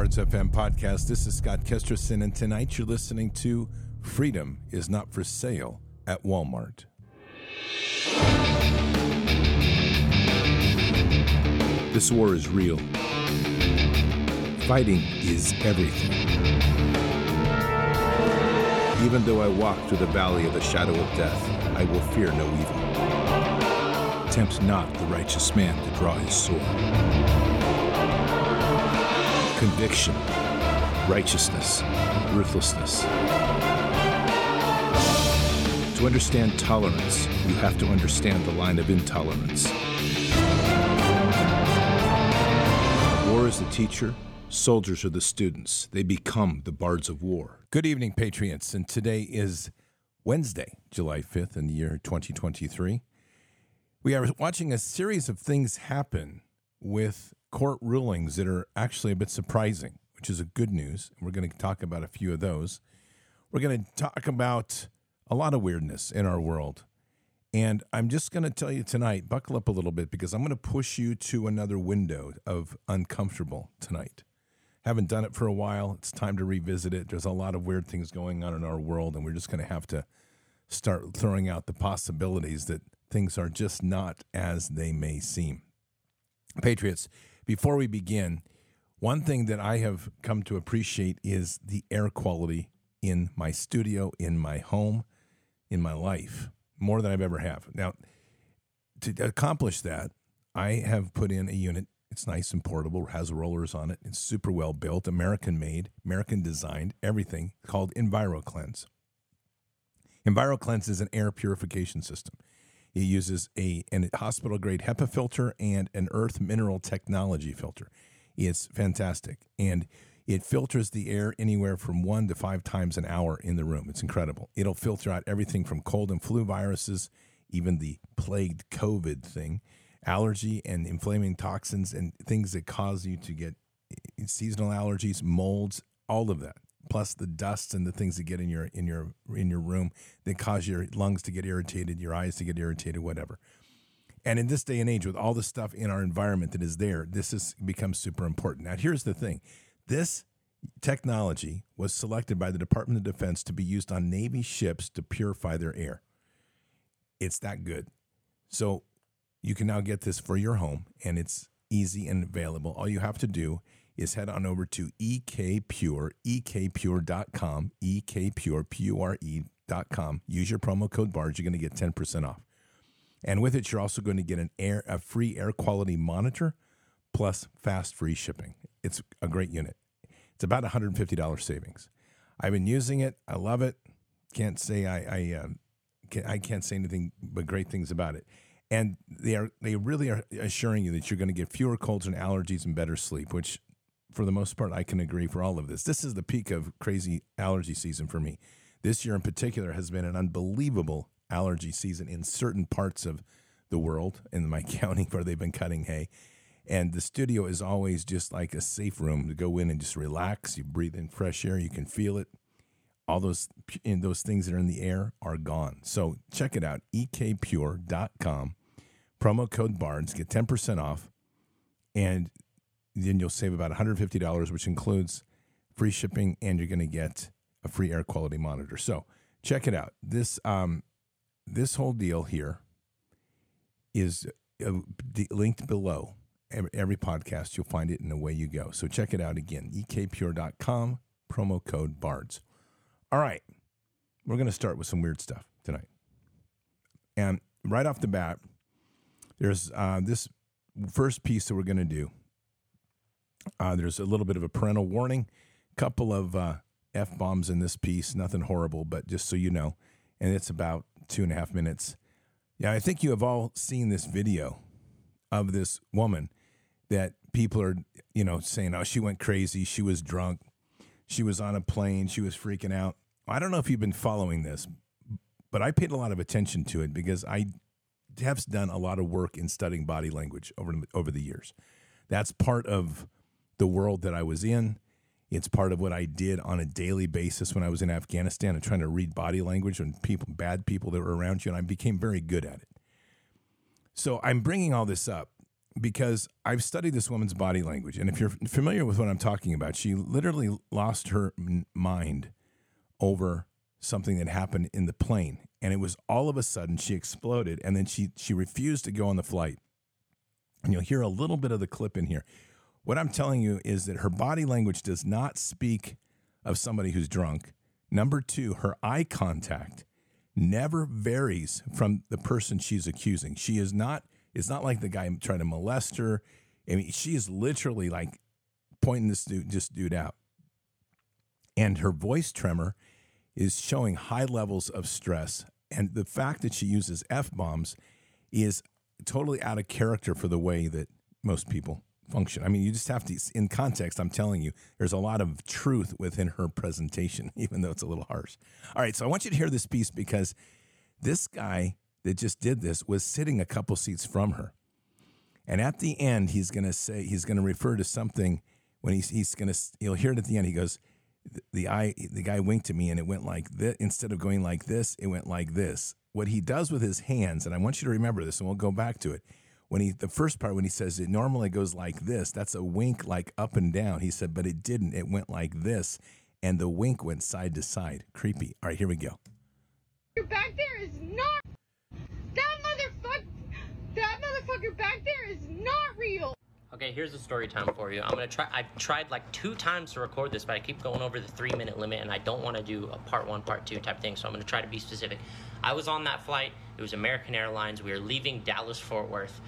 Bards FM podcast. This is Scott Kesterson, and tonight you're listening to Freedom is Not for Sale at Walmart. This war is real. Fighting is everything. Even though I walk through the valley of the shadow of death, I will fear no evil. Tempt not the righteous man to draw his sword conviction, righteousness, ruthlessness. To understand tolerance, you have to understand the line of intolerance. War is the teacher, soldiers are the students. They become the bards of war. Good evening, Patriots, and today is Wednesday, July 5th in the year 2023. We are watching a series of things happen with court rulings that are actually a bit surprising, which is a good news. We're going to talk about a few of those. We're going to talk about a lot of weirdness in our world. And I'm just going to tell you tonight, buckle up a little bit because I'm going to push you to another window of uncomfortable tonight. Haven't done it for a while. It's time to revisit it. There's a lot of weird things going on in our world, and we're just going to have to start throwing out the possibilities that things are just not as they may seem. Patriots, before we begin, one thing that I have come to appreciate is the air quality in my studio, in my home, in my life, more than I've ever have. Now, to accomplish that, I have put in a unit. It's nice and portable, has rollers on it. It's super well built, American made, American designed, everything called EnviroKlenz. EnviroKlenz is an air purification system. It uses a, a hospital grade HEPA filter and an earth mineral technology filter. It's fantastic. And it filters the air anywhere from one to five times an hour in the room. It's incredible. It'll filter out everything from cold and flu viruses, even the plagued COVID thing, allergy and inflaming toxins, and things that cause you to get eh, seasonal allergies, molds, all of that plus the dust and the things that get in your in your in your room that cause your lungs to get irritated, your eyes to get irritated, whatever. And in this day and age, with all the stuff in our environment that is there, this has become super important. Now, here's the thing: this technology was selected by the Department of Defense to be used on Navy ships to purify their air. It's that good. So you can now get this for your home, and it's easy and available. All you have to do is head on over to ekpure, ekpure.com, ekpure, P-U-R-E.com. Use your promo code BARDS. You're going to get 10% off. And with it, you're also going to get an air, a free air quality monitor plus fast free shipping. It's a great unit. It's about $150 savings. I've been using it. I love it. Can't say I, I, uh, can, I can't say anything but great things about it and they are they really are assuring you that you're going to get fewer colds and allergies and better sleep, which for the most part, I can agree for all of this. This is the peak of crazy allergy season for me. This year in particular has been an unbelievable allergy season in certain parts of the world, in my county where they've been cutting hay. And the studio is always just like a safe room to go in and just relax. You breathe in fresh air, you can feel it. All those in those things that are in the air are gone. So check it out, ekpure.com. Promo code BARDS, get 10% off. And then you'll save about $150, which includes free shipping, and you're going to get a free air quality monitor. So check it out. This um, this whole deal here is uh, linked below every, every podcast. You'll find it in the way you go. So check it out again. ekpure.com promo code BARDS. All right, we're going to start with some weird stuff tonight. And right off the bat, there's uh, this first piece that we're going to do uh, there's a little bit of a parental warning, couple of uh, f bombs in this piece, nothing horrible, but just so you know, and it's about two and a half minutes. Yeah, I think you have all seen this video of this woman that people are, you know, saying, "Oh, she went crazy. She was drunk. She was on a plane. She was freaking out." I don't know if you've been following this, but I paid a lot of attention to it because I have done a lot of work in studying body language over over the years. That's part of the world that I was in. It's part of what I did on a daily basis when I was in Afghanistan and trying to read body language and people, bad people that were around you, and I became very good at it. So I'm bringing all this up because I've studied this woman's body language. And if you're familiar with what I'm talking about, she literally lost her mind over something that happened in the plane. And it was all of a sudden she exploded and then she, she refused to go on the flight. And you'll hear a little bit of the clip in here. What I'm telling you is that her body language does not speak of somebody who's drunk. Number two, her eye contact never varies from the person she's accusing. She is not, it's not like the guy trying to molest her. I mean, she is literally like pointing this dude, this dude out. And her voice tremor is showing high levels of stress. And the fact that she uses F bombs is totally out of character for the way that most people function. I mean, you just have to, in context, I'm telling you, there's a lot of truth within her presentation, even though it's a little harsh. All right, so I want you to hear this piece because this guy that just did this was sitting a couple seats from her. And at the end, he's going to say, he's going to refer to something when he's, he's going to, you'll hear it at the end. He goes, the eye, the guy winked at me and it went like this. Instead of going like this, it went like this. What he does with his hands, and I want you to remember this, and we'll go back to it when he the first part when he says it normally goes like this that's a wink like up and down he said but it didn't it went like this and the wink went side to side creepy all right here we go You're back there is not that motherfucker that motherfucker back there is not real Okay, here's the story time for you. I'm gonna try. I've tried like two times to record this, but I keep going over the three minute limit, and I don't want to do a part one, part two type thing. So I'm gonna try to be specific. I was on that flight. It was American Airlines. We were leaving Dallas Fort Worth.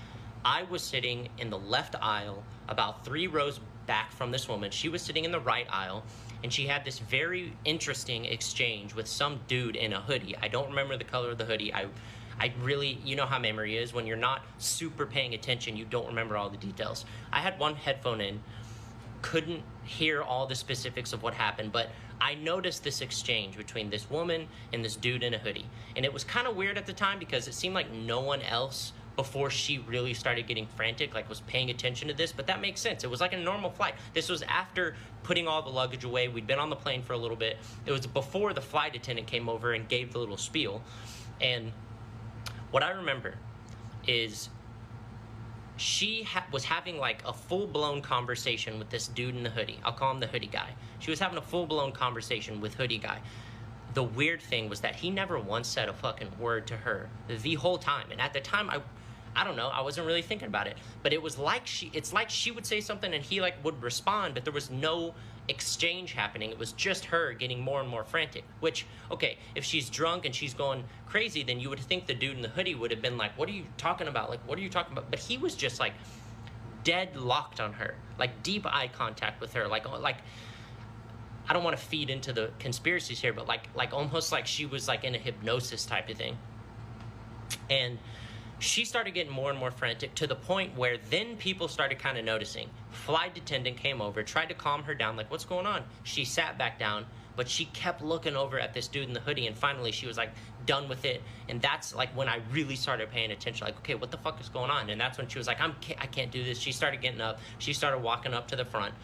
I was sitting in the left aisle, about three rows back from this woman. She was sitting in the right aisle, and she had this very interesting exchange with some dude in a hoodie. I don't remember the color of the hoodie. I, I really, you know how memory is. When you're not super paying attention, you don't remember all the details. I had one headphone in, couldn't hear all the specifics of what happened, but I noticed this exchange between this woman and this dude in a hoodie. And it was kind of weird at the time because it seemed like no one else before she really started getting frantic, like was paying attention to this, but that makes sense. It was like a normal flight. This was after putting all the luggage away. We'd been on the plane for a little bit. It was before the flight attendant came over and gave the little spiel. And what I remember is she ha- was having like a full blown conversation with this dude in the hoodie. I'll call him the hoodie guy. She was having a full blown conversation with hoodie guy. The weird thing was that he never once said a fucking word to her the whole time. And at the time, I, I don't know, I wasn't really thinking about it. But it was like she, it's like she would say something and he like would respond, but there was no exchange happening. It was just her getting more and more frantic. Which, okay, if she's drunk and she's going crazy, then you would think the dude in the hoodie would have been like, "What are you talking about? Like, what are you talking about?" But he was just like dead locked on her, like deep eye contact with her, like like. I don't want to feed into the conspiracies here, but like like almost like she was like in a hypnosis type of thing. And she started getting more and more frantic to the point where then people started kind of noticing. Flight attendant came over, tried to calm her down, like, what's going on? She sat back down, but she kept looking over at this dude in the hoodie, and finally she was like done with it. And that's like when I really started paying attention, like, okay, what the fuck is going on? And that's when she was like, I'm, I can't do this. She started getting up, she started walking up to the front.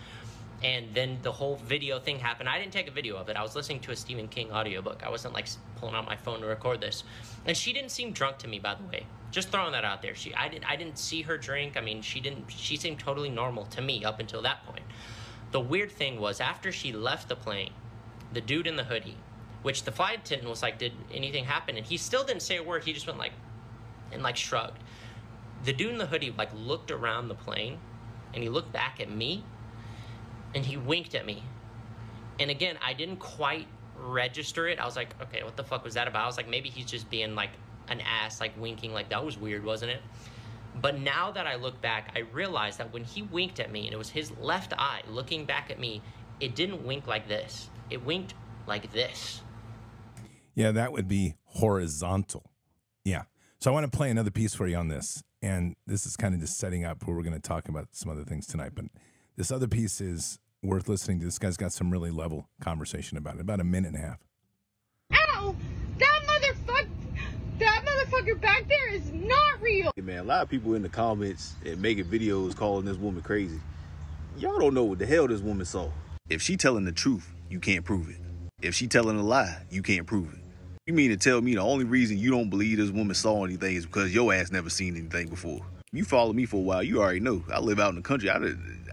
And then the whole video thing happened. I didn't take a video of it. I was listening to a Stephen King audiobook. I wasn't like pulling out my phone to record this. And she didn't seem drunk to me, by the way. Just throwing that out there. She, I didn't, I didn't see her drink. I mean, she didn't. She seemed totally normal to me up until that point. The weird thing was after she left the plane, the dude in the hoodie, which the flight attendant was like, "Did anything happen?" And he still didn't say a word. He just went like, and like shrugged. The dude in the hoodie like looked around the plane, and he looked back at me, and he winked at me. And again, I didn't quite register it. I was like, okay, what the fuck was that about? I was like, maybe he's just being like an ass, like winking, like that was weird, wasn't it? But now that I look back, I realize that when he winked at me and it was his left eye looking back at me, it didn't wink like this. It winked like this. Yeah, that would be horizontal. Yeah. So I want to play another piece for you on this. And this is kind of just setting up where we're going to talk about some other things tonight. But this other piece is worth listening to. This guy's got some really level conversation about it, about a minute and a half. Ow! That motherfucker that motherfucker back there is not real Hey, man, a lot of people in the comments and making videos calling this woman crazy. Y'all don't know what the hell this woman saw. If she telling the truth, you can't prove it. If she telling a lie, you can't prove it. You mean to tell me the only reason you don't believe this woman saw anything is because your ass never seen anything before? You follow me for a while, you already know. I live out in the country. I,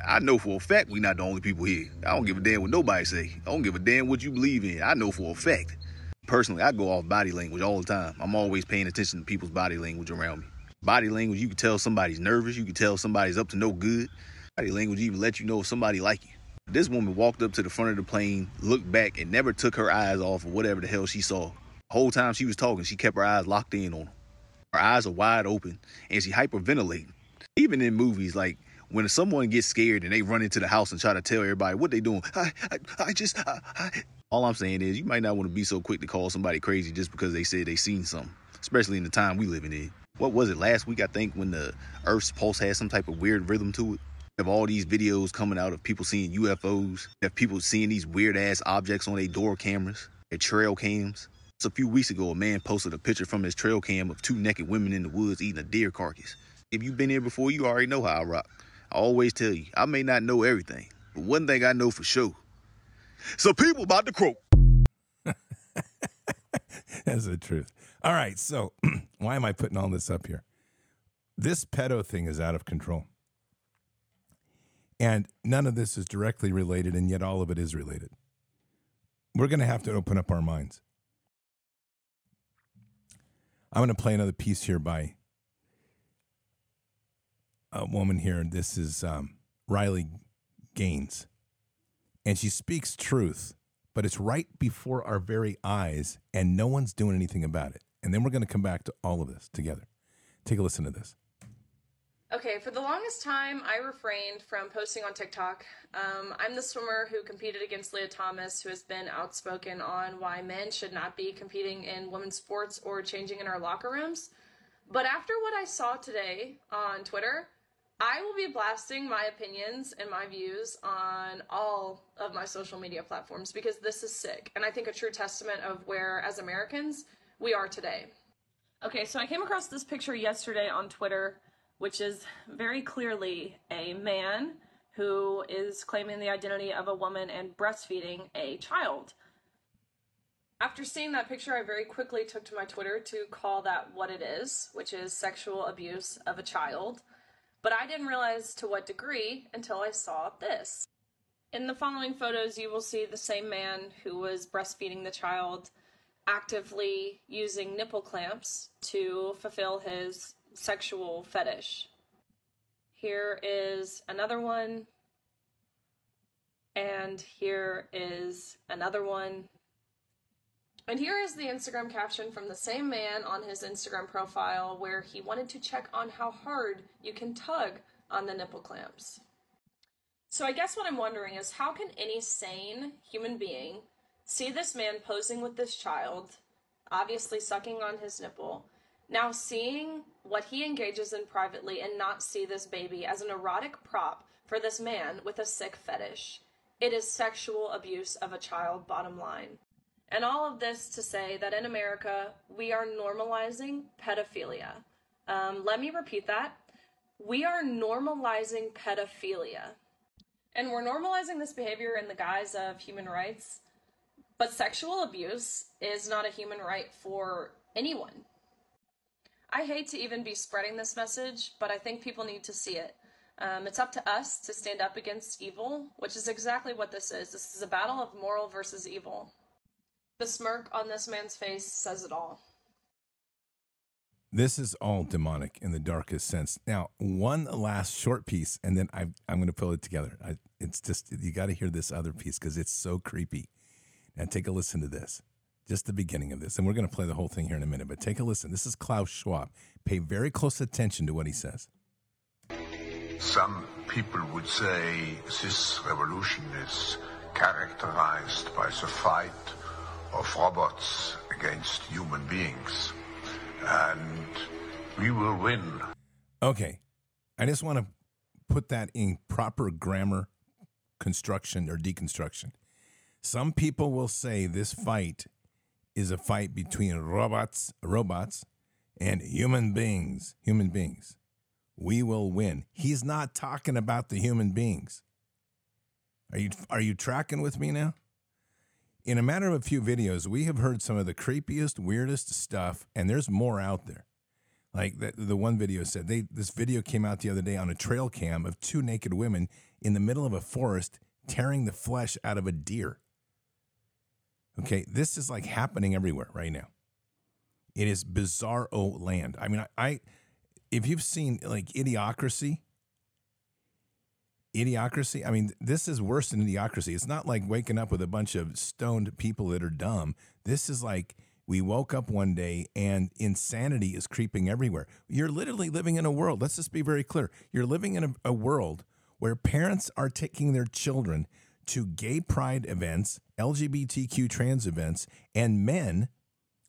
I know for a fact we're not the only people here. I don't give a damn what nobody say. I don't give a damn what you believe in. I know for a fact. Personally, I go off body language all the time. I'm always paying attention to people's body language around me. Body language, you can tell somebody's nervous. You can tell somebody's up to no good. Body language even let you know if somebody like you. This woman walked up to the front of the plane, looked back, and never took her eyes off of whatever the hell she saw. The whole time she was talking, she kept her eyes locked in on him. Her eyes are wide open, and she hyperventilating. Even in movies, like when someone gets scared and they run into the house and try to tell everybody what they doing, I, I, I just, I, I. all I'm saying is you might not want to be so quick to call somebody crazy just because they said they seen something, especially in the time we living in. What was it last week? I think when the Earth's pulse had some type of weird rhythm to it. Have all these videos coming out of people seeing UFOs. Have people seeing these weird ass objects on their door cameras, their trail cams. A few weeks ago, a man posted a picture from his trail cam of two naked women in the woods eating a deer carcass. If you've been here before, you already know how I rock. I always tell you, I may not know everything, but one thing I know for sure. So people about to croak. That's the truth. All right, so why am I putting all this up here? This pedo thing is out of control. And none of this is directly related, and yet all of it is related. We're going to have to open up our minds. I'm going to play another piece here by a woman here. This is um, Riley Gaines. And she speaks truth, but it's right before our very eyes, and no one's doing anything about it. And then we're going to come back to all of this together. Take a listen to this. Okay, for the longest time, I refrained from posting on TikTok. Um, I'm the swimmer who competed against Lia Thomas, who has been outspoken on why men should not be competing in women's sports or changing in our locker rooms. But after what I saw today on Twitter, I will be blasting my opinions and my views on all of my social media platforms because this is sick. And I think a true testament of where, as Americans, we are today. Okay, so I came across this picture yesterday on Twitter which is very clearly a man who is claiming the identity of a woman and breastfeeding a child. After seeing that picture, I very quickly took to my Twitter to call that what it is, which is sexual abuse of a child. But I didn't realize to what degree until I saw this. In the following photos, you will see the same man who was breastfeeding the child actively using nipple clamps to fulfill his sexual fetish. Here is another one. And here is another one. And here is the Instagram caption from the same man on his Instagram profile where he wanted to check on how hard you can tug on the nipple clamps. So I guess what I'm wondering is how can any sane human being see this man posing with this child, obviously sucking on his nipple, now, seeing what he engages in privately and not see this baby as an erotic prop for this man with a sick fetish, it is sexual abuse of a child, bottom line. And all of this to say that in America, we are normalizing pedophilia. Um, let me repeat that. We are normalizing pedophilia. And we're normalizing this behavior in the guise of human rights. But sexual abuse is not a human right for anyone. I hate to even be spreading this message, but I think people need to see it. Um, it's up to us to stand up against evil, which is exactly what this is. This is a battle of moral versus evil. The smirk on this man's face says it all. This is all demonic in the darkest sense. Now, one last short piece, and then I, am going to pull it together. I, it's just, you got to hear this other piece because it's so creepy. Now, take a listen to this just the beginning of this. And we're going to play the whole thing here in a minute, but take a listen. This is Klaus Schwab. Pay very close attention to what he says. Some people would say this revolution is characterized by the fight of robots against human beings. And we will win. Okay. I just want to put that in proper grammar construction or deconstruction. Some people will say this fight is a fight between robots, robots, and human beings. Human beings. We will win. He's not talking about the human beings. Are you are you tracking with me now? In a matter of a few videos, we have heard some of the creepiest, weirdest stuff, and there's more out there. Like the, the one video said, they this video came out the other day on a trail cam of two naked women in the middle of a forest tearing the flesh out of a deer. Okay, this is like happening everywhere right now. It is bizarre land. I mean, I, I if you've seen like Idiocracy, Idiocracy. I mean, this is worse than Idiocracy. It's not like waking up with a bunch of stoned people that are dumb. This is like we woke up one day and insanity is creeping everywhere. You're literally living in a world. Let's just be very clear. You're living in a, a world where parents are taking their children to gay pride events, LGBTQ trans events, and men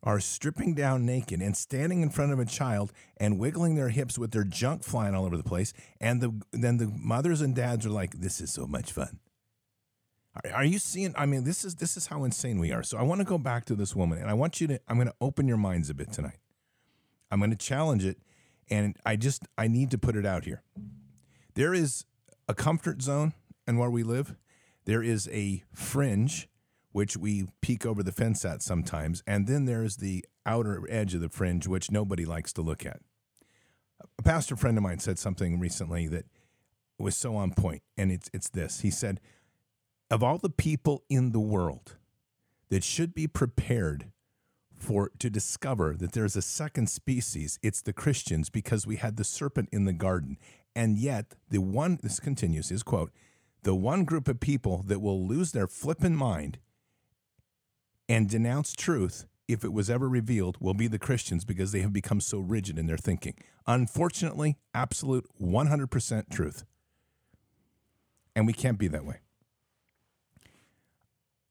are stripping down naked and standing in front of a child and wiggling their hips with their junk flying all over the place. And the, then the mothers and dads are like, "This is so much fun." Are, are you seeing? I mean, this is this is how insane we are. So I want to go back to this woman, and I want you to. I'm going to open your minds a bit tonight. I'm going to challenge it, and I just I need to put it out here. There is a comfort zone, and where we live, there is a fringe which we peek over the fence at sometimes, and then there's the outer edge of the fringe, which nobody likes to look at. A pastor friend of mine said something recently that was so on point, and it's it's this. He said, "Of all the people in the world that should be prepared for to discover that there's a second species, it's the Christians because we had the serpent in the garden, and yet the one this continues his quote." The one group of people that will lose their flippin' mind and denounce truth if it was ever revealed will be the Christians because they have become so rigid in their thinking. Unfortunately, absolute 100% truth. And we can't be that way.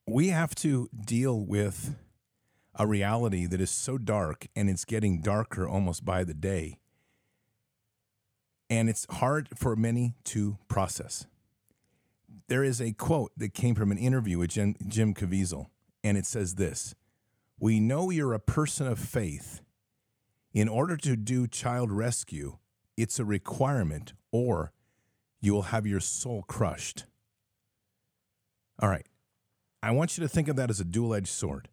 We have to deal with a reality that is so dark and it's getting darker almost by the day. And it's hard for many to process. There is a quote that came from an interview with Jim, Jim Caviezel and it says this We know you're a person of faith. In order to do child rescue, it's a requirement, or you will have your soul crushed. All right. I want you to think of that as a dual edged sword.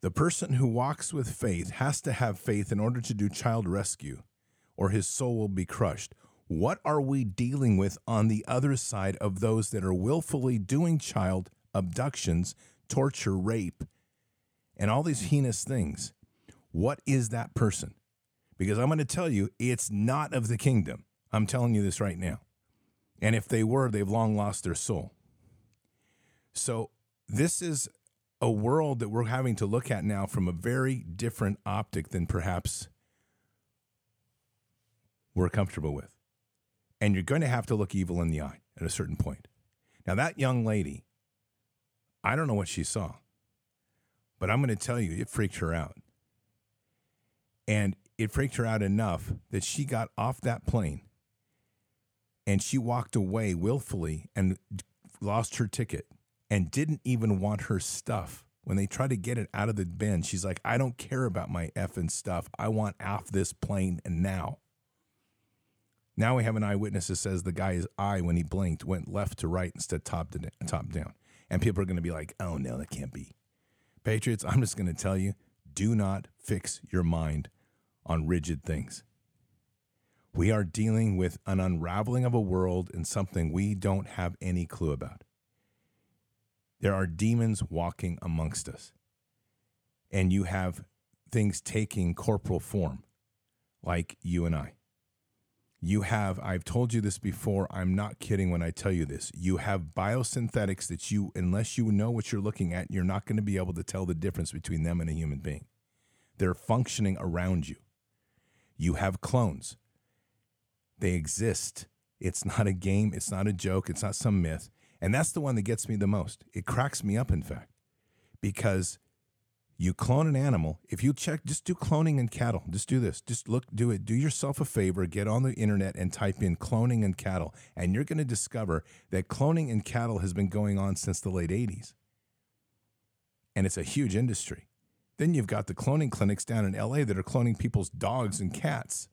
The person who walks with faith has to have faith in order to do child rescue, or his soul will be crushed. What are we dealing with on the other side of those that are willfully doing child abductions torture, rape, and all these heinous things. What is that person? Because I'm going to tell you, it's not of the kingdom. I'm telling you this right now. And if they were, they've long lost their soul. So, this is a world that we're having to look at now from a very different optic than perhaps we're comfortable with. And you're going to have to look evil in the eye at a certain point. Now, that young lady I don't know what she saw, but I'm going to tell you, it freaked her out. And it freaked her out enough that she got off that plane and she walked away willfully and lost her ticket and didn't even want her stuff. When they tried to get it out of the bin, she's like, I don't care about my effing stuff. I want off this plane now. Now we have an eyewitness that says the guy's eye, when he blinked, went left to right instead top to top down. And people are going to be like, oh, no, that can't be. Patriots, I'm just going to tell you do not fix your mind on rigid things. We are dealing with an unraveling of a world and something we don't have any clue about. There are demons walking amongst us, and you have things taking corporal form, like you and I. You have, I've told you this before, I'm not kidding when I tell you this. You have biosynthetics that you, unless you know what you're looking at, you're not going to be able to tell the difference between them and a human being. They're functioning around you. You have clones, they exist. It's not a game, it's not a joke, it's not some myth. And that's the one that gets me the most. It cracks me up, in fact, because you clone an animal. If you check, just do cloning in cattle. Just do this. Just look, do it. Do yourself a favor. Get on the internet and type in cloning in cattle, and you're going to discover that cloning in cattle has been going on since the late 80s. And it's a huge industry. Then you've got the cloning clinics down in LA that are cloning people's dogs and cats.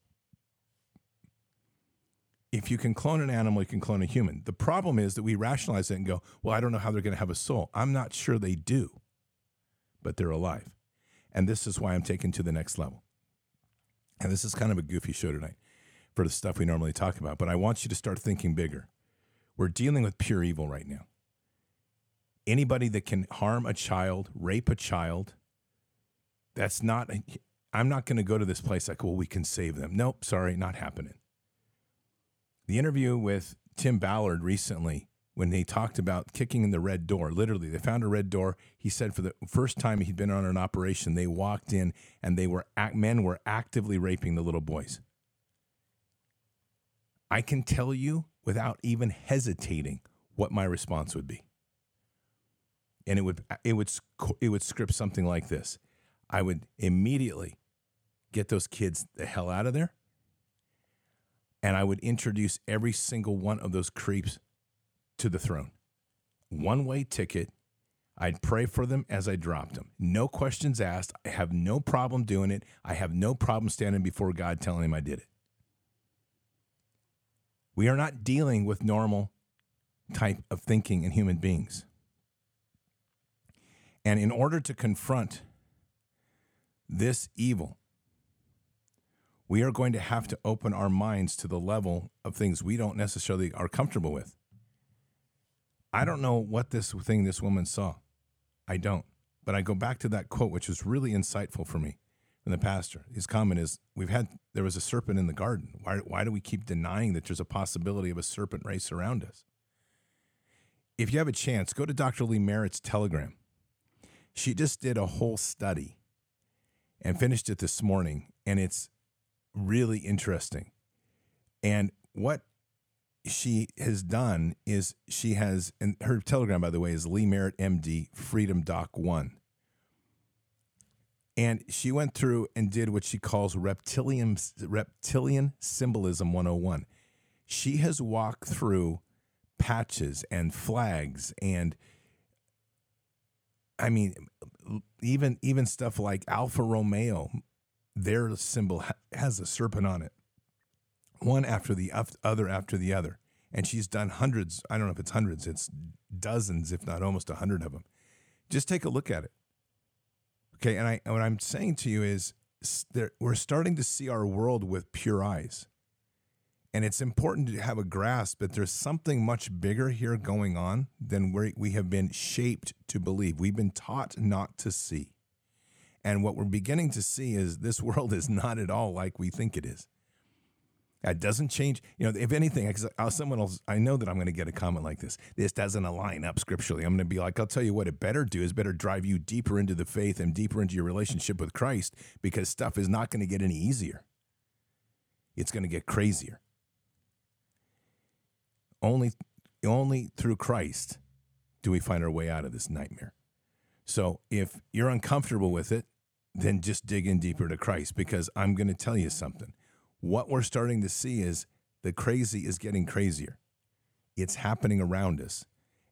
If you can clone an animal, you can clone a human. The problem is that we rationalize it and go, well, I don't know how they're going to have a soul. I'm not sure they do but they're alive. And this is why I'm taken to the next level. And this is kind of a goofy show tonight for the stuff we normally talk about, but I want you to start thinking bigger. We're dealing with pure evil right now. Anybody that can harm a child, rape a child, that's not, I'm not going to go to this place like, well, we can save them. Nope, sorry, not happening. The interview with Tim Ballard recently, when they talked about kicking in the red door, literally, they found a red door. He said for the first time he'd been on an operation, they walked in and they were men were actively raping the little boys. I can tell you without even hesitating what my response would be. And it would it would it would script something like this. I would immediately get those kids the hell out of there. And I would introduce every single one of those creeps to the throne. One way ticket. I'd pray for them as I dropped them. No questions asked. I have no problem doing it. I have no problem standing before God telling him I did it. We are not dealing with normal type of thinking in human beings. And in order to confront this evil, we are going to have to open our minds to the level of things we don't necessarily are comfortable with. I don't know what this thing this woman saw. I don't. But I go back to that quote, which was really insightful for me from the pastor. His comment is, "We've had there was a serpent in the garden. Why why do we keep denying that there's a possibility of a serpent race around us?" If you have a chance, go to Dr. Lee Merritt's Telegram. She just did a whole study and finished it this morning, and it's really interesting. And what she has done is she has, and her telegram, by the way, is Lee Merritt MD Freedom Doc One. And she went through and did what she calls reptilian, reptilian symbolism 101. She has walked through patches and flags and I mean even even stuff like Alfa Romeo their symbol has a serpent on it one after the other after the other and she's done hundreds I don't know if it's hundreds it's dozens if not almost a hundred of them just take a look at it Okay, and I what I'm saying to you is there, we're starting to see our world with pure eyes. And it's important to have a grasp that there's something much bigger here going on than we we have been shaped to believe. We've been taught not to see. And what we're beginning to see is this world is not at all like we think it is. That doesn't change. You know, if anything, because uh, someone else, I know that I'm going to get a comment like this. This doesn't align up scripturally. I'm going to be like, I'll tell you what it better do is better drive you deeper into the faith and deeper into your relationship with Christ because stuff is not going to get any easier. It's going to get crazier. Only, only through Christ do we find our way out of this nightmare. So if you're uncomfortable with it, then just dig in deeper to Christ because I'm going to tell you something what we're starting to see is the crazy is getting crazier. It's happening around us,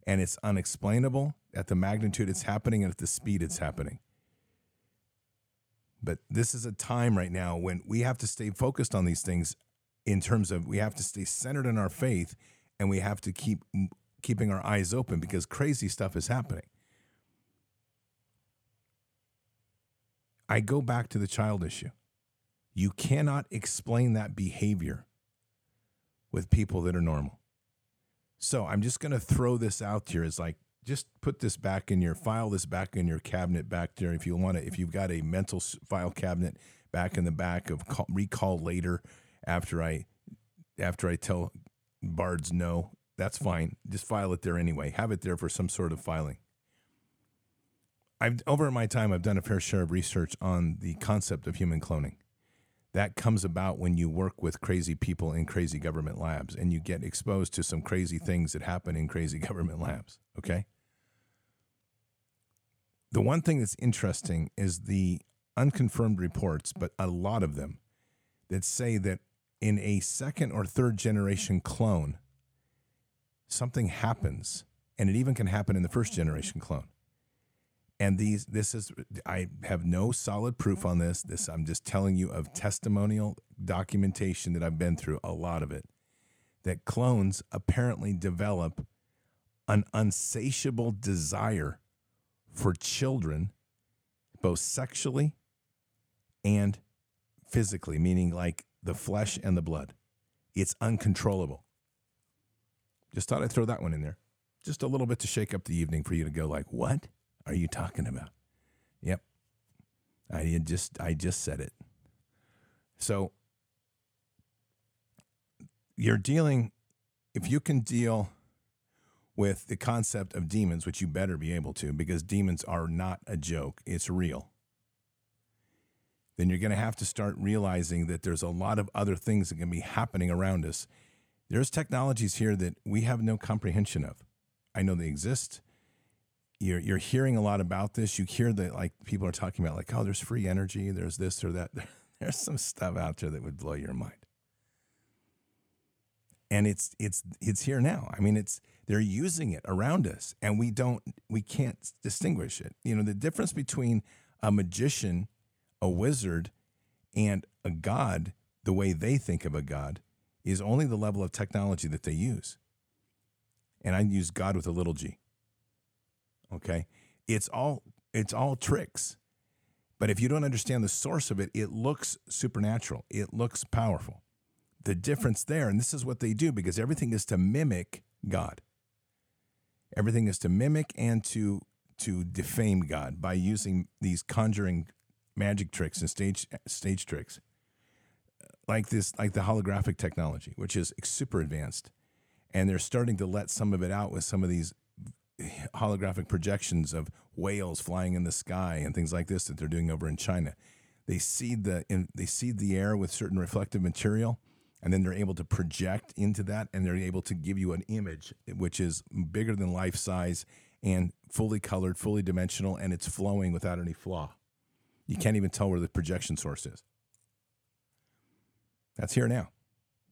and it's unexplainable at the magnitude it's happening and at the speed it's happening. But this is a time right now when we have to stay focused on these things in terms of we have to stay centered in our faith and we have to keep keeping our eyes open because crazy stuff is happening. I go back to the child issue. You cannot explain that behavior with people that are normal. So I'm just going to throw this out here as like, just put this back in your file, this back in your cabinet back there. If you want to, if you've got a mental file cabinet back in the back of call, recall later after I, after I tell bards no, that's fine. Just file it there anyway. Have it there for some sort of filing. I've over my time, I've done a fair share of research on the concept of human cloning that comes about when you work with crazy people in crazy government labs and you get exposed to some crazy things that happen in crazy government labs. Okay. The one thing that's interesting is the unconfirmed reports, but a lot of them that say that in a second or third generation clone, something happens, and it even can happen in the first generation clone and these this is i have no solid proof on this this i'm just telling you of testimonial documentation that i've been through a lot of it that clones apparently develop an unsatiable desire for children both sexually and physically, meaning like the flesh and the blood. It's uncontrollable. Just thought I'd throw that one in there. Just a little bit to shake up the evening for you to go like, "What are you talking about?" Yep. I just I just said it. So you're dealing if you can deal with the concept of demons, which you better be able to, because demons are not a joke, it's real. Then you're going to have to start realizing that there's a lot of other things that can be happening around us. There's technologies here that we have no comprehension of. I know they exist. You're, you're hearing a lot about this. You hear that like people are talking about like, oh, there's free energy, there's this or that. There's some stuff out there that would blow your mind and it's it's it's here now. I mean, it's they're using it around us, and we don't we can't distinguish it. You know, the difference between a magician, a wizard, and a god, the way they think of a god, is only the level of technology that they use. And I use God with a little g. Okay, it's all it's all tricks. But if you don't understand the source of it, it looks supernatural. It looks powerful the difference there, and this is what they do because everything is to mimic God. Everything is to mimic and to to defame God by using these conjuring magic tricks and stage stage tricks, uh, like this, like the holographic technology, which is super advanced, and they're starting to let some of it out with some of these holographic projections of whales flying in the sky and things like this that they're doing over in China. They seed the in, they seed the air with certain reflective material and then they're able to project into that and they're able to give you an image which is bigger than life size and fully colored, fully dimensional, and it's flowing without any flaw. You can't even tell where the projection source is. That's here now.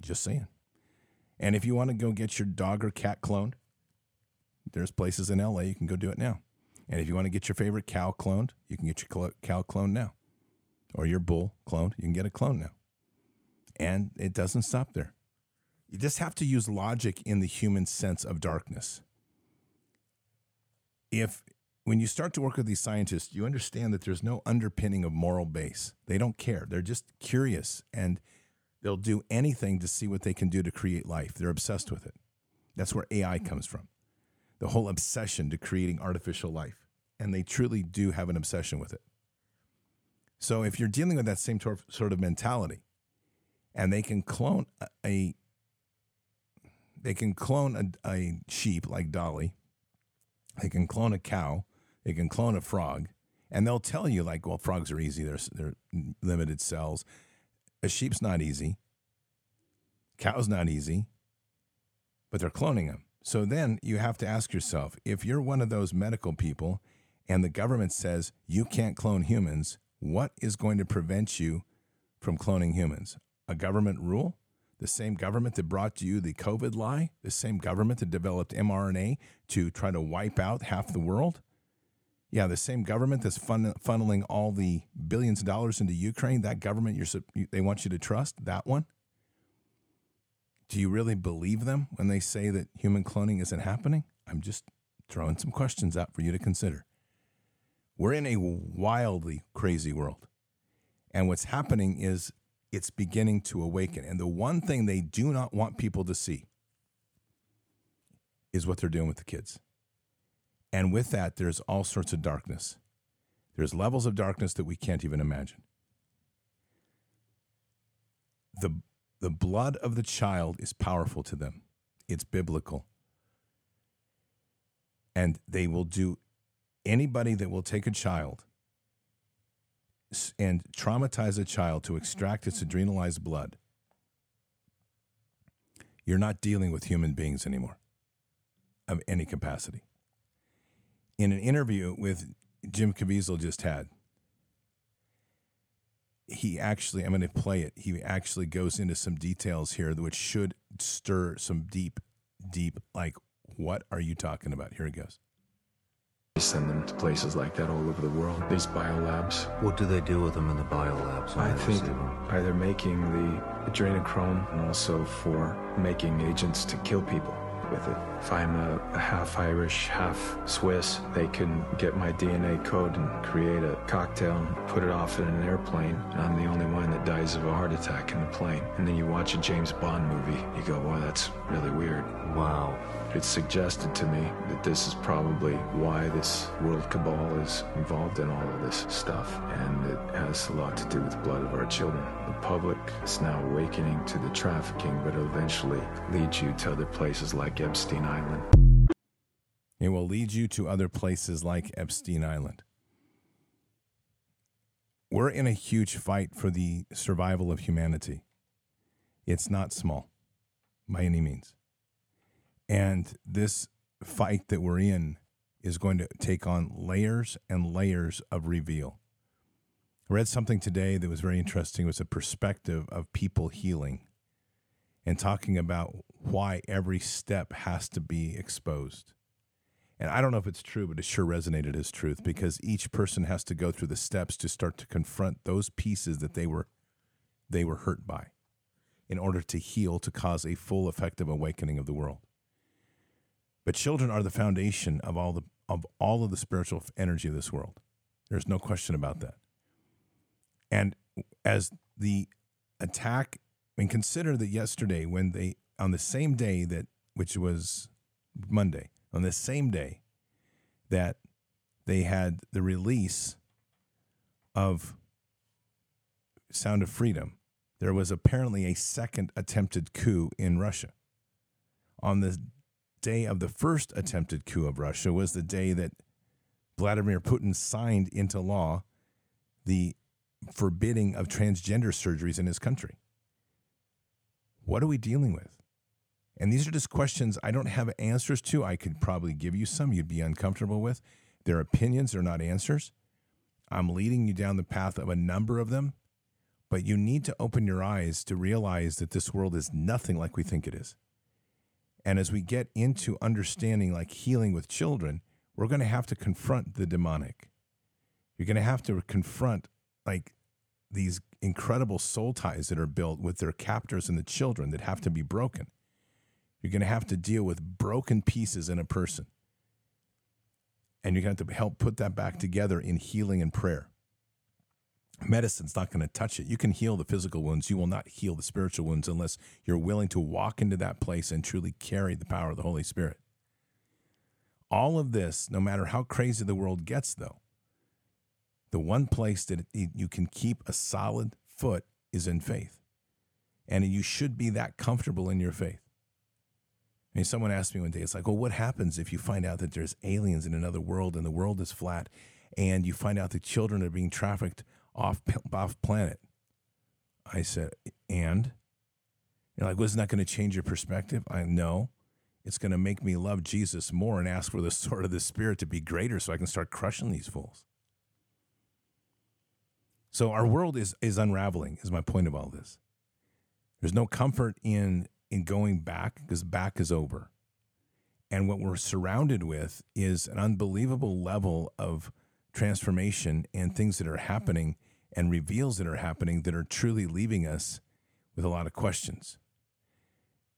Just saying. And if you want to go get your dog or cat cloned, there's places in LA you can go do it now. And if you want to get your favorite cow cloned, you can get your cow cloned now. Or your bull cloned, you can get a clone now. And it doesn't stop there. You just have to use logic in the human sense of darkness. If when you start to work with these scientists, you understand that there's no underpinning of moral base. They don't care. They're just curious and they'll do anything to see what they can do to create life. They're obsessed with it. That's where AI comes from. The whole obsession to creating artificial life. And they truly do have an obsession with it. So if you're dealing with that same sort of mentality, and they can clone a, a they can clone a, a sheep like Dolly. They can clone a cow. They can clone a frog, and they'll tell you like, well, frogs are easy. They're they're limited cells. A sheep's not easy. Cow's not easy. But they're cloning them. So then you have to ask yourself if you're one of those medical people and the government says you can't clone humans, what is going to prevent you from cloning humans? a government rule? The same government that brought you the COVID lie? The same government that developed mRNA to try to wipe out half the world? Yeah, the same government that's fun- funneling all the billions of dollars into Ukraine, that government you're, they want you to trust, that one? Do you really believe them when they say that human cloning isn't happening? I'm just throwing some questions out for you to consider. We're in a wildly crazy world. And what's happening is it's beginning to awaken. And the one thing they do not want people to see is what they're doing with the kids. And with that, there's all sorts of darkness. There's levels of darkness that we can't even imagine. The, the blood of the child is powerful to them, it's biblical. And they will do anybody that will take a child and traumatize a child to extract its adrenalized blood, you're not dealing with human beings anymore of any capacity. In an interview with Jim Caviezel just had, he actually, I'm going to play it. He actually goes into some details here which should stir some deep, deep, like, what are you talking about? Here it goes. They send them to places like that all over the world, these biolabs. What do they do with them in the biolabs? I think either making the adrenochrome and also for making agents to kill people. With it. If I'm a, a half Irish, half Swiss, they can get my DNA code and create a cocktail and put it off in an airplane. And I'm the only one that dies of a heart attack in the plane. And then you watch a James Bond movie, you go, boy, that's really weird. Wow. It suggested to me that this is probably why this world cabal is involved in all of this stuff, and it has a lot to do with the blood of our children. The public is now awakening to the trafficking, but it eventually leads you to other places like Epstein Island. It will lead you to other places like Epstein Island. We're in a huge fight for the survival of humanity. It's not small by any means. And this fight that we're in is going to take on layers and layers of reveal. I read something today that was very interesting. It was a perspective of people healing and talking about why every step has to be exposed. And I don't know if it's true, but it sure resonated as truth because each person has to go through the steps to start to confront those pieces that they were they were hurt by in order to heal to cause a full effective awakening of the world. But children are the foundation of all the of all of the spiritual energy of this world. There's no question about that. And as the attack, I mean, consider that yesterday when they on the same day that which was Monday, on the same day that they had the release of Sound of Freedom, there was apparently a second attempted coup in Russia. On the day of the first attempted coup of Russia was the day that Vladimir Putin signed into law the forbidding of transgender surgeries in his country. What are we dealing with? And these are just questions I don't have answers to. I could probably give you some you'd be uncomfortable with. They're opinions, they're not answers. I'm leading you down the path of a number of them, but you need to open your eyes to realize that this world is nothing like we think it is. And as we get into understanding like healing with children, we're going to have to confront the demonic. You're going to have to confront like these incredible soul ties that are built with their captors and the children that have to be broken. You're going to have to deal with broken pieces in a person. And you're going to have to help put that back together in healing and prayer. Medicine's not going to touch it. You can heal the physical wounds. You will not heal the spiritual wounds unless you're willing to walk into that place and truly carry the power of the Holy Spirit. All of this, no matter how crazy the world gets, though, the one place that you can keep a solid foot is in faith. And you should be that comfortable in your faith. I mean, someone asked me one day, it's like, well, what happens if you find out that there's aliens in another world and the world is flat and you find out that children are being trafficked off off planet. I said, and you're like, wasn't that going to change your perspective? I know. It's going to make me love Jesus more and ask for the sword of the Spirit to be greater so I can start crushing these fools. So our world is is unraveling, is my point of all this. There's no comfort in in going back because back is over. And what we're surrounded with is an unbelievable level of transformation and things that are mm-hmm. happening and reveals that are happening that are truly leaving us with a lot of questions.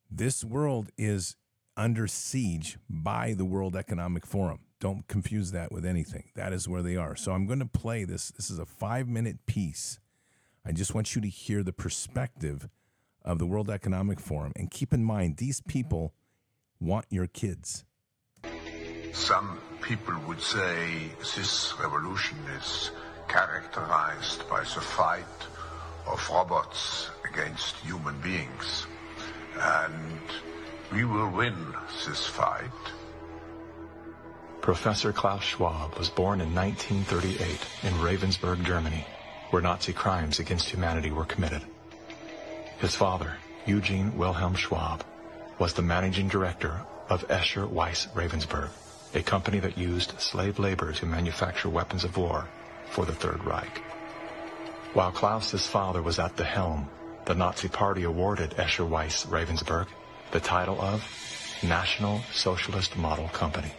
This world is under siege by the World Economic Forum. Don't confuse that with anything. That is where they are. So I'm going to play this. This is a five minute piece. I just want you to hear the perspective of the World Economic Forum. And keep in mind, these mm-hmm. people want your kids. Some people would say this revolution is characterized by the fight of robots against human beings. And we will win this fight. Professor Klaus Schwab was born in 1938 in Ravensburg, Germany, where Nazi crimes against humanity were committed. His father, Eugene Wilhelm Schwab, was the managing director of Escher Wyss Ravensburg, a company that used slave labor to manufacture weapons of war for the Third Reich. While Klaus's father was at the helm, the Nazi Party awarded Escher Wyss Ravensburg the title of National Socialist Model Company.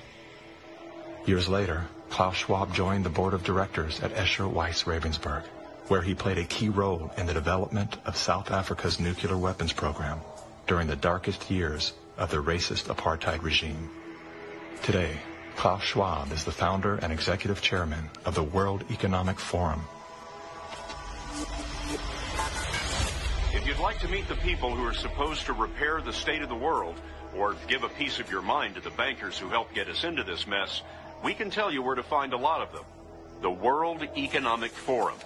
Years later, Klaus Schwab joined the board of directors at Escher Wyss Ravensburg, where he played a key role in the development of South Africa's nuclear weapons program during the darkest years of the racist apartheid regime. Today, Klaus Schwab is the founder and executive chairman of the World Economic Forum. If you'd like to meet the people who are supposed to repair the state of the world, or give a piece of your mind to the bankers who helped get us into this mess, we can tell you where to find a lot of them. The World Economic Forum.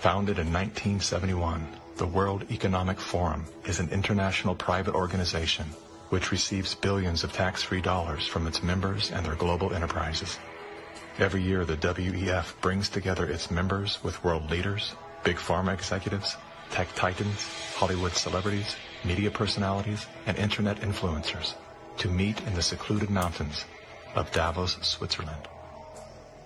Founded in 1971, the World Economic Forum is an international private organization which receives billions of tax-free dollars from its members and their global enterprises. Every year, the WEF brings together its members with world leaders, big pharma executives, tech titans, Hollywood celebrities, media personalities, and internet influencers to meet in the secluded mountains of Davos, Switzerland.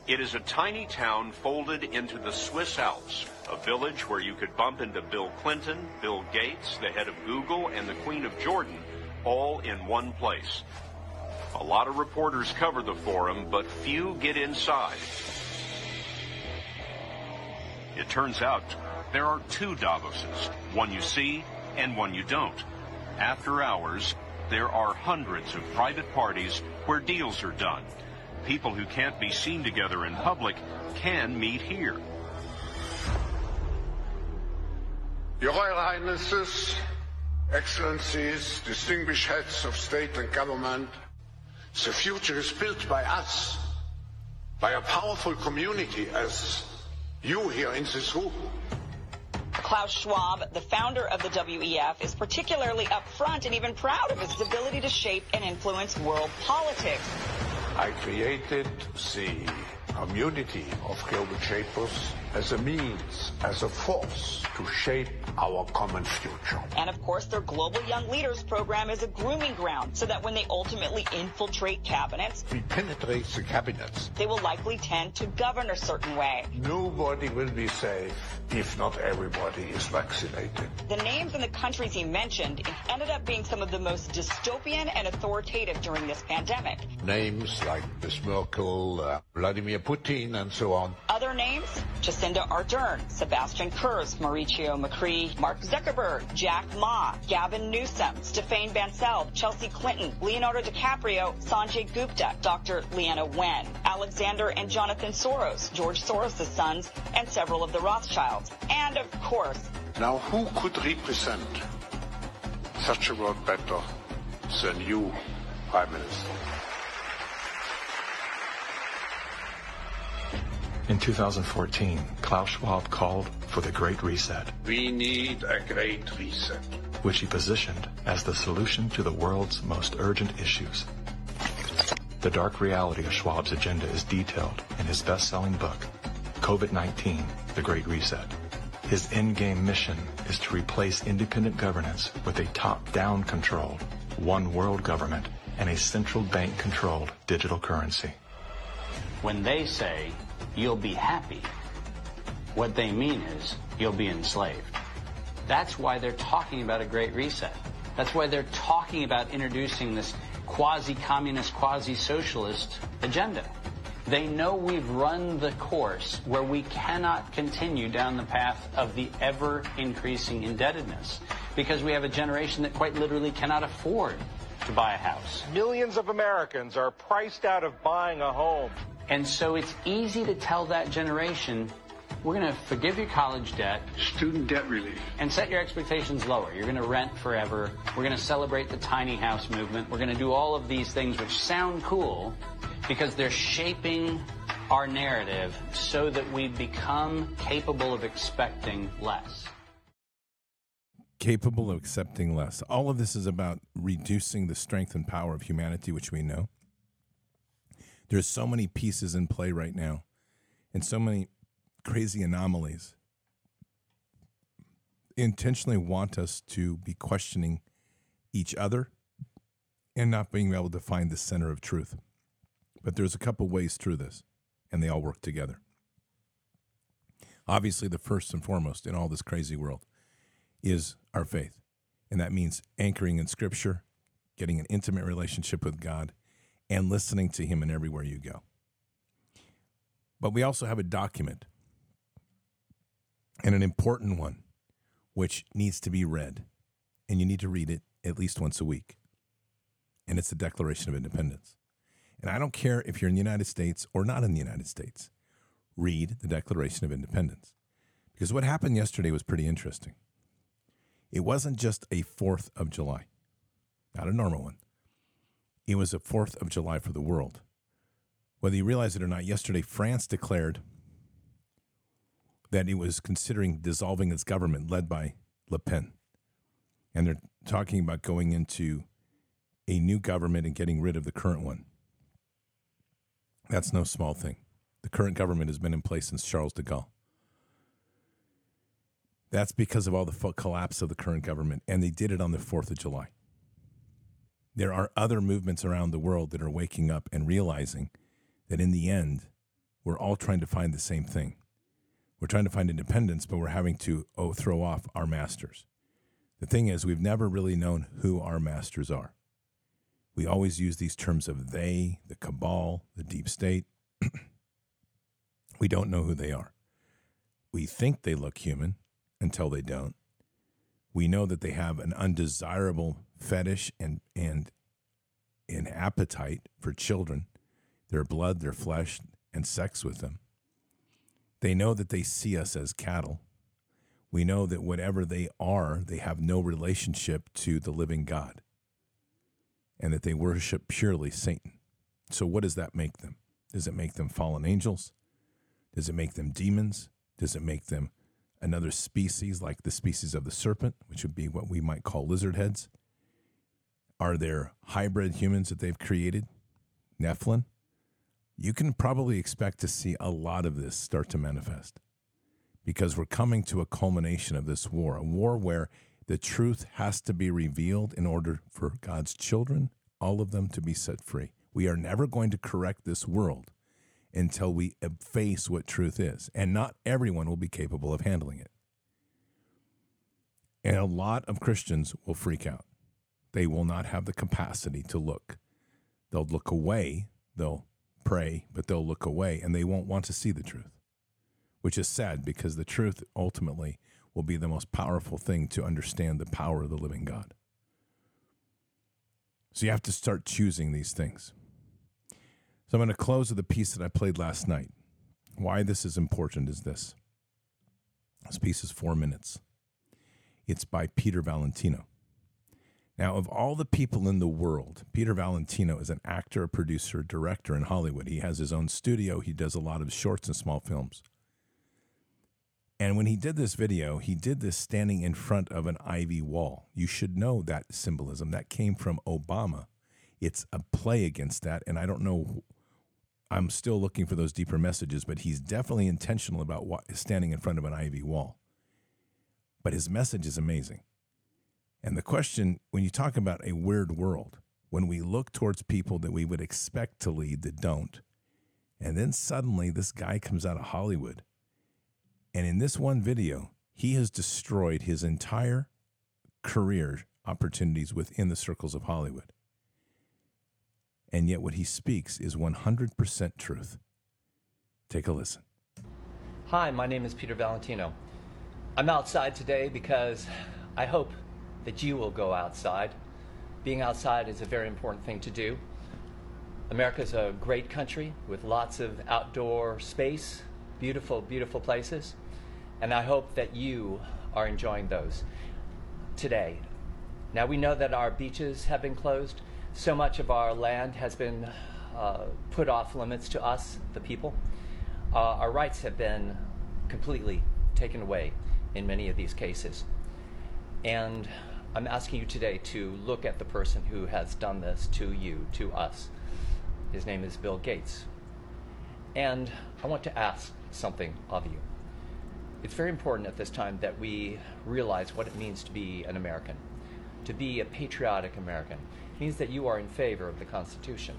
It is a tiny town folded into the Swiss Alps, a village where you could bump into Bill Clinton, Bill Gates, the head of Google, and the Queen of Jordan, all in one place. A lot of reporters cover the forum, but few get inside. It turns out there are two Davoses, one you see and one you don't. After hours, there are hundreds of private parties where deals are done. People who can't be seen together in public can meet here. Your Royal Highnesses, Excellencies, distinguished heads of state and government, the future is built by us, by a powerful community as you here in this room. Klaus Schwab, the founder of the WEF, is particularly upfront and even proud of his ability to shape and influence world politics. I created the community of global shapers as a means, as a force to shape our common future. And of course, their Global Young Leaders program is a grooming ground so that when they ultimately infiltrate cabinets, we penetrate the cabinets. They will likely tend to govern a certain way. Nobody will be safe if not everybody is vaccinated. The names and the countries he mentioned ended up being some of the most dystopian and authoritative during this pandemic. Names like Ms. Merkel, uh, Vladimir Putin, and so on. Other names? Jacinda Ardern, Sebastian Kurz, Mauricio Macri, Mark Zuckerberg, Jack Ma, Gavin Newsom, Stéphane Bancel, Chelsea Clinton, Leonardo DiCaprio, Sanjay Gupta, Dr. Leana Wen, Alexander and Jonathan Soros, George Soros' sons, and several of the Rothschilds. And of course, now who could represent such a world better than you, Prime Minister? In 2014, Klaus Schwab called for the Great Reset. We need a Great Reset. Which he positioned as the solution to the world's most urgent issues. The dark reality of Schwab's agenda is detailed in his best-selling book, COVID-19, The Great Reset. His endgame mission is to replace independent governance with a top-down controlled, one world government and a central bank controlled digital currency. When they say you'll be happy. What they mean is you'll be enslaved. That's why they're talking about a great reset. That's why they're talking about introducing this quasi-communist, quasi-socialist agenda. They know we've run the course where we cannot continue down the path of the ever increasing indebtedness because we have a generation that quite literally cannot afford to buy a house. Millions of Americans are priced out of buying a home. And so it's easy to tell that generation, we're going to forgive your college debt, student debt relief, and set your expectations lower. You're going to rent forever. We're going to celebrate the tiny house movement. We're going to do all of these things which sound cool because they're shaping our narrative so that we become capable of expecting less. Capable of accepting less. All of this is about reducing the strength and power of humanity, which we know there's so many pieces in play right now and so many crazy anomalies intentionally want us to be questioning each other and not being able to find the center of truth. But there's a couple ways through this, and they all work together. Obviously, the first and foremost in all this crazy world is our faith. And that means anchoring in Scripture, getting an intimate relationship with God, and listening to him in everywhere you go. But we also have a document and an important one which needs to be read, and you need to read it at least once a week. and it's the Declaration of Independence. And I don't care if you're in the United States or not in the United States, read the Declaration of Independence. Because what happened yesterday was pretty interesting. It wasn't just a 4th of July, not a normal one. It was a 4th of July for the world. Whether you realize it or not, yesterday France declared that it was considering dissolving its government led by Le Pen. And they're talking about going into a new government and getting rid of the current one. That's no small thing. The current government has been in place since Charles de Gaulle. That's because of all the collapse of the current government, and they did it on the 4th of July. There are other movements around the world that are waking up and realizing that in the end, we're all trying to find the same thing. We're trying to find independence, but we're having to oh, throw off our masters. The thing is, we've never really known who our masters are. We always use these terms of they, the cabal, the deep state. we don't know who they are. We think they look human until they don't. We know that they have an undesirable fetish and and an appetite for children, their blood, their flesh, and sex with them. They know that they see us as cattle. We know that whatever they are, they have no relationship to the living God and that they worship purely Satan. So, what does that make them? Does it make them fallen angels? Does it make them demons? Does it make them another species like the species of the serpent, which would be what we might call lizard heads? Are there hybrid humans that they've created? Nephilim? You can probably expect to see a lot of this start to manifest because we're coming to a culmination of this war, a war where the truth has to be revealed in order for God's children, all of them, to be set free. We are never going to correct this world until we face what truth is, and not everyone will be capable of handling it. And a lot of Christians will freak out. They will not have the capacity to look. They'll look away, they'll pray, but they'll look away, and they won't want to see the truth, which is sad because the truth ultimately will be the most powerful thing to understand the power of the living God. So you have to start choosing these things. So I'm going to close with a piece that I played last night. Why this is important is this this piece is four minutes. It's by Peter Valentino. Now, of all the people in the world, Peter Valentino is an actor, a producer, director in Hollywood. He has his own studio. He does a lot of shorts and small films. And when he did this video, he did this standing in front of an ivy wall. You should know that symbolism. That came from Obama. It's a play against that. And I don't know, I'm still looking for those deeper messages, but he's definitely intentional about what, standing in front of an ivy wall. But his message is amazing. And the question when you talk about a weird world, when we look towards people that we would expect to lead that don't, and then suddenly this guy comes out of Hollywood and in this one video, he has destroyed his entire career opportunities within the circles of Hollywood. And yet, what he speaks is 100% truth. Take a listen. Hi, my name is Peter Valentino. I'm outside today because I hope that you will go outside. Being outside is a very important thing to do. America is a great country with lots of outdoor space, beautiful, beautiful places and I hope that you are enjoying those today. Now we know that our beaches have been closed. So much of our land has been uh, put off limits to us, the people. Uh, our rights have been completely taken away in many of these cases. And I'm asking you today to look at the person who has done this to you, to us. His name is Bill Gates. And I want to ask something of you it's very important at this time that we realize what it means to be an American. To be a patriotic American means that you are in favor of the Constitution.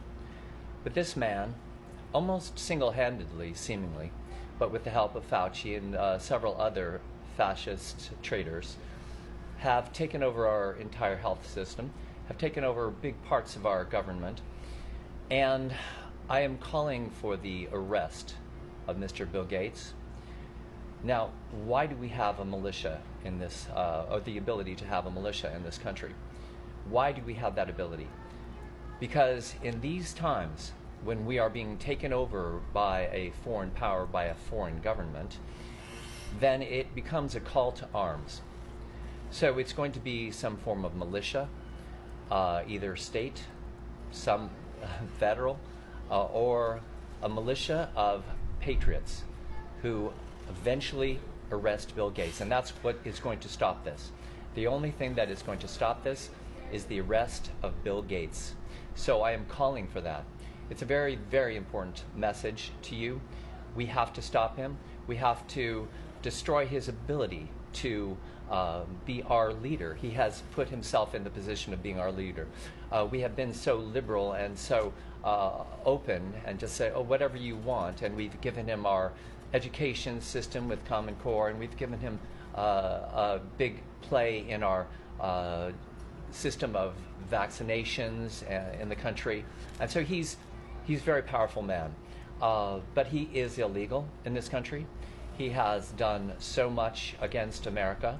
But this man, almost single handedly, seemingly, but with the help of Fauci and uh, several other fascist traitors, have taken over our entire health system, have taken over big parts of our government, and I am calling for the arrest of Mr. Bill Gates now, why do we have a militia in this, uh, or the ability to have a militia in this country? Why do we have that ability? Because in these times, when we are being taken over by a foreign power, by a foreign government, then it becomes a call to arms. So it's going to be some form of militia, uh, either state, some federal, uh, or a militia of patriots who eventually arrest Bill Gates. And that's what is going to stop this. The only thing that is going to stop this is the arrest of Bill Gates. So I am calling for that. It's a very, very important message to you. We have to stop him. We have to destroy his ability to uh, be our leader. He has put himself in the position of being our leader. Uh, we have been so liberal and so uh, open and just say, oh, whatever you want. And we've given him our education system with Common Core, and we've given him uh, a big play in our uh, system of vaccinations uh, in the country. And so he's, he's a very powerful man. but he is illegal in this country. He has done so much against America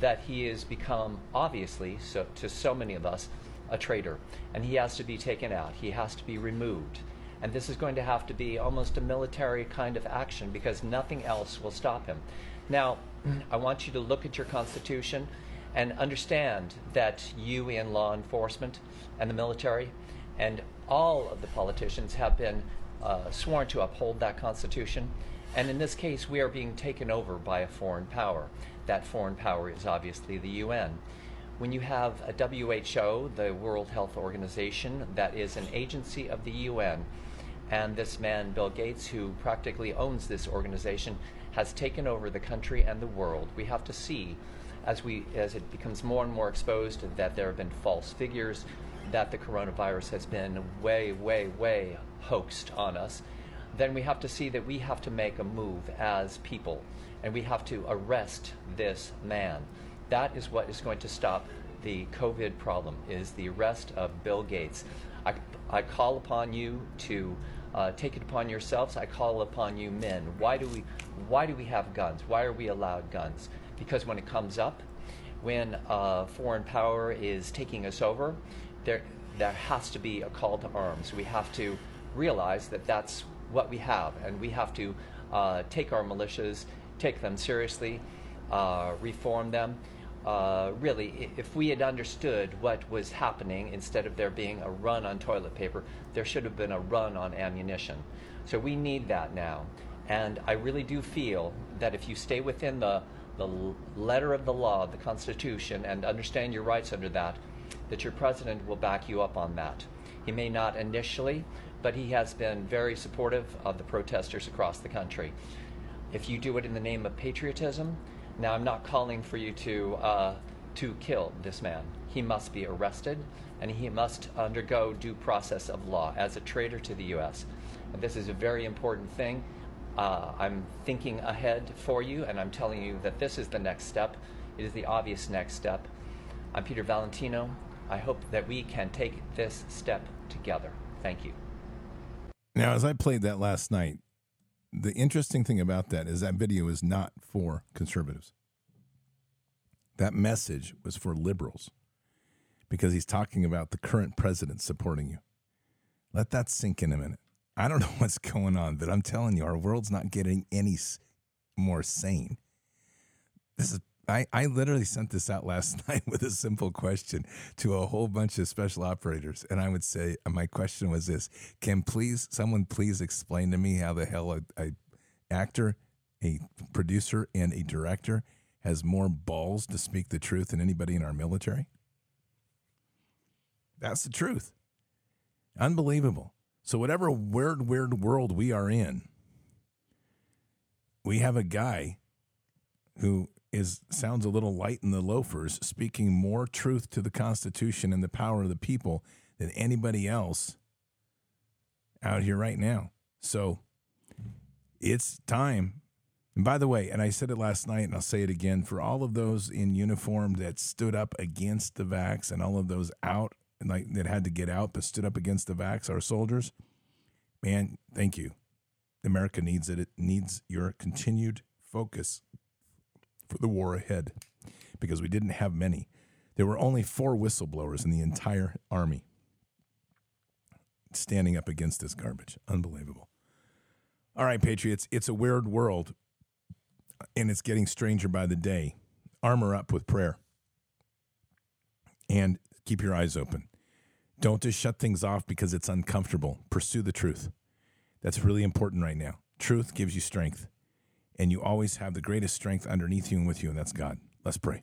that he has become, obviously, so, to so many of us, a traitor. And he has to be taken out, he has to be removed. And this is going to have to be almost a military kind of action because nothing else will stop him. Now, I want you to look at your Constitution and understand that you in law enforcement and the military and all of the politicians have been uh, sworn to uphold that Constitution. And in this case, we are being taken over by a foreign power. That foreign power is obviously the UN. When you have a WHO, the World Health Organization, that is an agency of the UN, and this man, Bill Gates, who practically owns this organization, has taken over the country and the world, we have to see as we as it becomes more and more exposed that there have been false figures, that the coronavirus has been way, way, way hoaxed on us, then we have to see that we have to make a move as people and we have to arrest this man. That is what is going to stop the COVID problem is the arrest of Bill Gates. I, I call upon you to uh, take it upon yourselves. I call upon you men. Why do we why do we have guns? Why are we allowed guns? Because when it comes up, when uh, foreign power is taking us over, there there has to be a call to arms. We have to realize that that's what we have, and we have to uh, take our militias take them seriously, uh, reform them. Uh, really, if we had understood what was happening, instead of there being a run on toilet paper, there should have been a run on ammunition. So we need that now. And I really do feel that if you stay within the, the letter of the law, the Constitution, and understand your rights under that, that your president will back you up on that. He may not initially, but he has been very supportive of the protesters across the country if you do it in the name of patriotism, now I'm not calling for you to uh, to kill this man. He must be arrested, and he must undergo due process of law as a traitor to the U.S. And this is a very important thing. Uh, I'm thinking ahead for you, and I'm telling you that this is the next step. It is the obvious next step. I'm Peter Valentino. I hope that we can take this step together. Thank you. Now, as I played that last night, the interesting thing about that is that video is not for conservatives. That message was for liberals because he's talking about the current president supporting you. Let that sink in a minute. I don't know what's going on, but I'm telling you, our world's not getting any more sane. This is I, I literally sent this out last night with a simple question to a whole bunch of special operators. And I would say, uh, my question was this Can please, someone please explain to me how the hell a, a actor, a producer, and a director has more balls to speak the truth than anybody in our military? That's the truth. Unbelievable. So, whatever weird, weird world we are in, we have a guy who is sounds a little light in the loafers, speaking more truth to the Constitution and the power of the people than anybody else out here right now. So it's time. And by the way, and I said it last night and I'll say it again for all of those in uniform that stood up against the vax and all of those out like that had to get out but stood up against the vax, our soldiers, man, thank you. America needs it. It needs your continued focus for the war ahead because we didn't have many. There were only four whistleblowers in the entire army. standing up against this garbage. Unbelievable. All right, Patriots, it's a weird world and it's getting stranger by the day. Armor up with prayer and keep your eyes open. Don't just shut things off because it's uncomfortable. Pursue the truth. That's really important right now. Truth gives you strength, and you always have the greatest strength underneath you and with you, and that's God. Let's pray.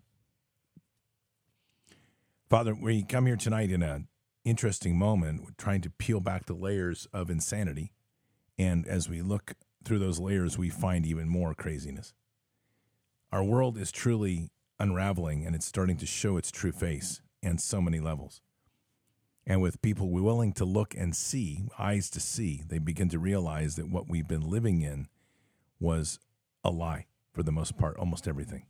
Father, we come here tonight in an interesting moment, trying to peel back the layers of insanity. And as we look through those layers, we find even more craziness. Our world is truly unraveling and it's starting to show its true face and so many levels. And with people willing to look and see, eyes to see, they begin to realize that what we've been living in was a lie for the most part, almost everything.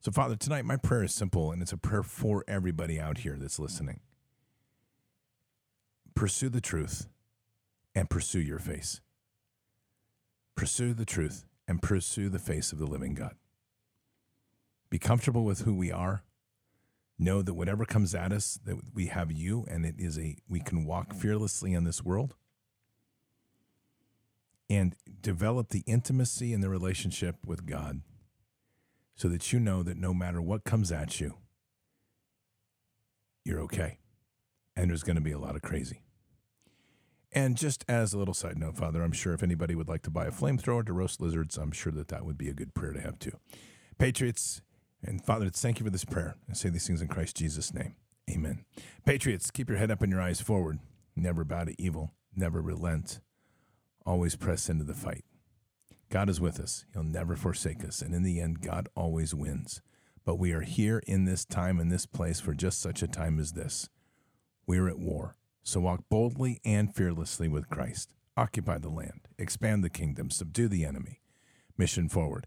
So, Father, tonight my prayer is simple, and it's a prayer for everybody out here that's listening. Pursue the truth and pursue your face. Pursue the truth and pursue the face of the living God. Be comfortable with who we are know that whatever comes at us that we have you and it is a we can walk fearlessly in this world and develop the intimacy and the relationship with God so that you know that no matter what comes at you you're okay. And there's going to be a lot of crazy. And just as a little side note father i'm sure if anybody would like to buy a flamethrower to roast lizards i'm sure that that would be a good prayer to have too. Patriots and Father, thank you for this prayer. I say these things in Christ Jesus' name. Amen. Patriots, keep your head up and your eyes forward. Never bow to evil. Never relent. Always press into the fight. God is with us. He'll never forsake us. And in the end, God always wins. But we are here in this time, in this place, for just such a time as this. We are at war. So walk boldly and fearlessly with Christ. Occupy the land, expand the kingdom, subdue the enemy. Mission forward.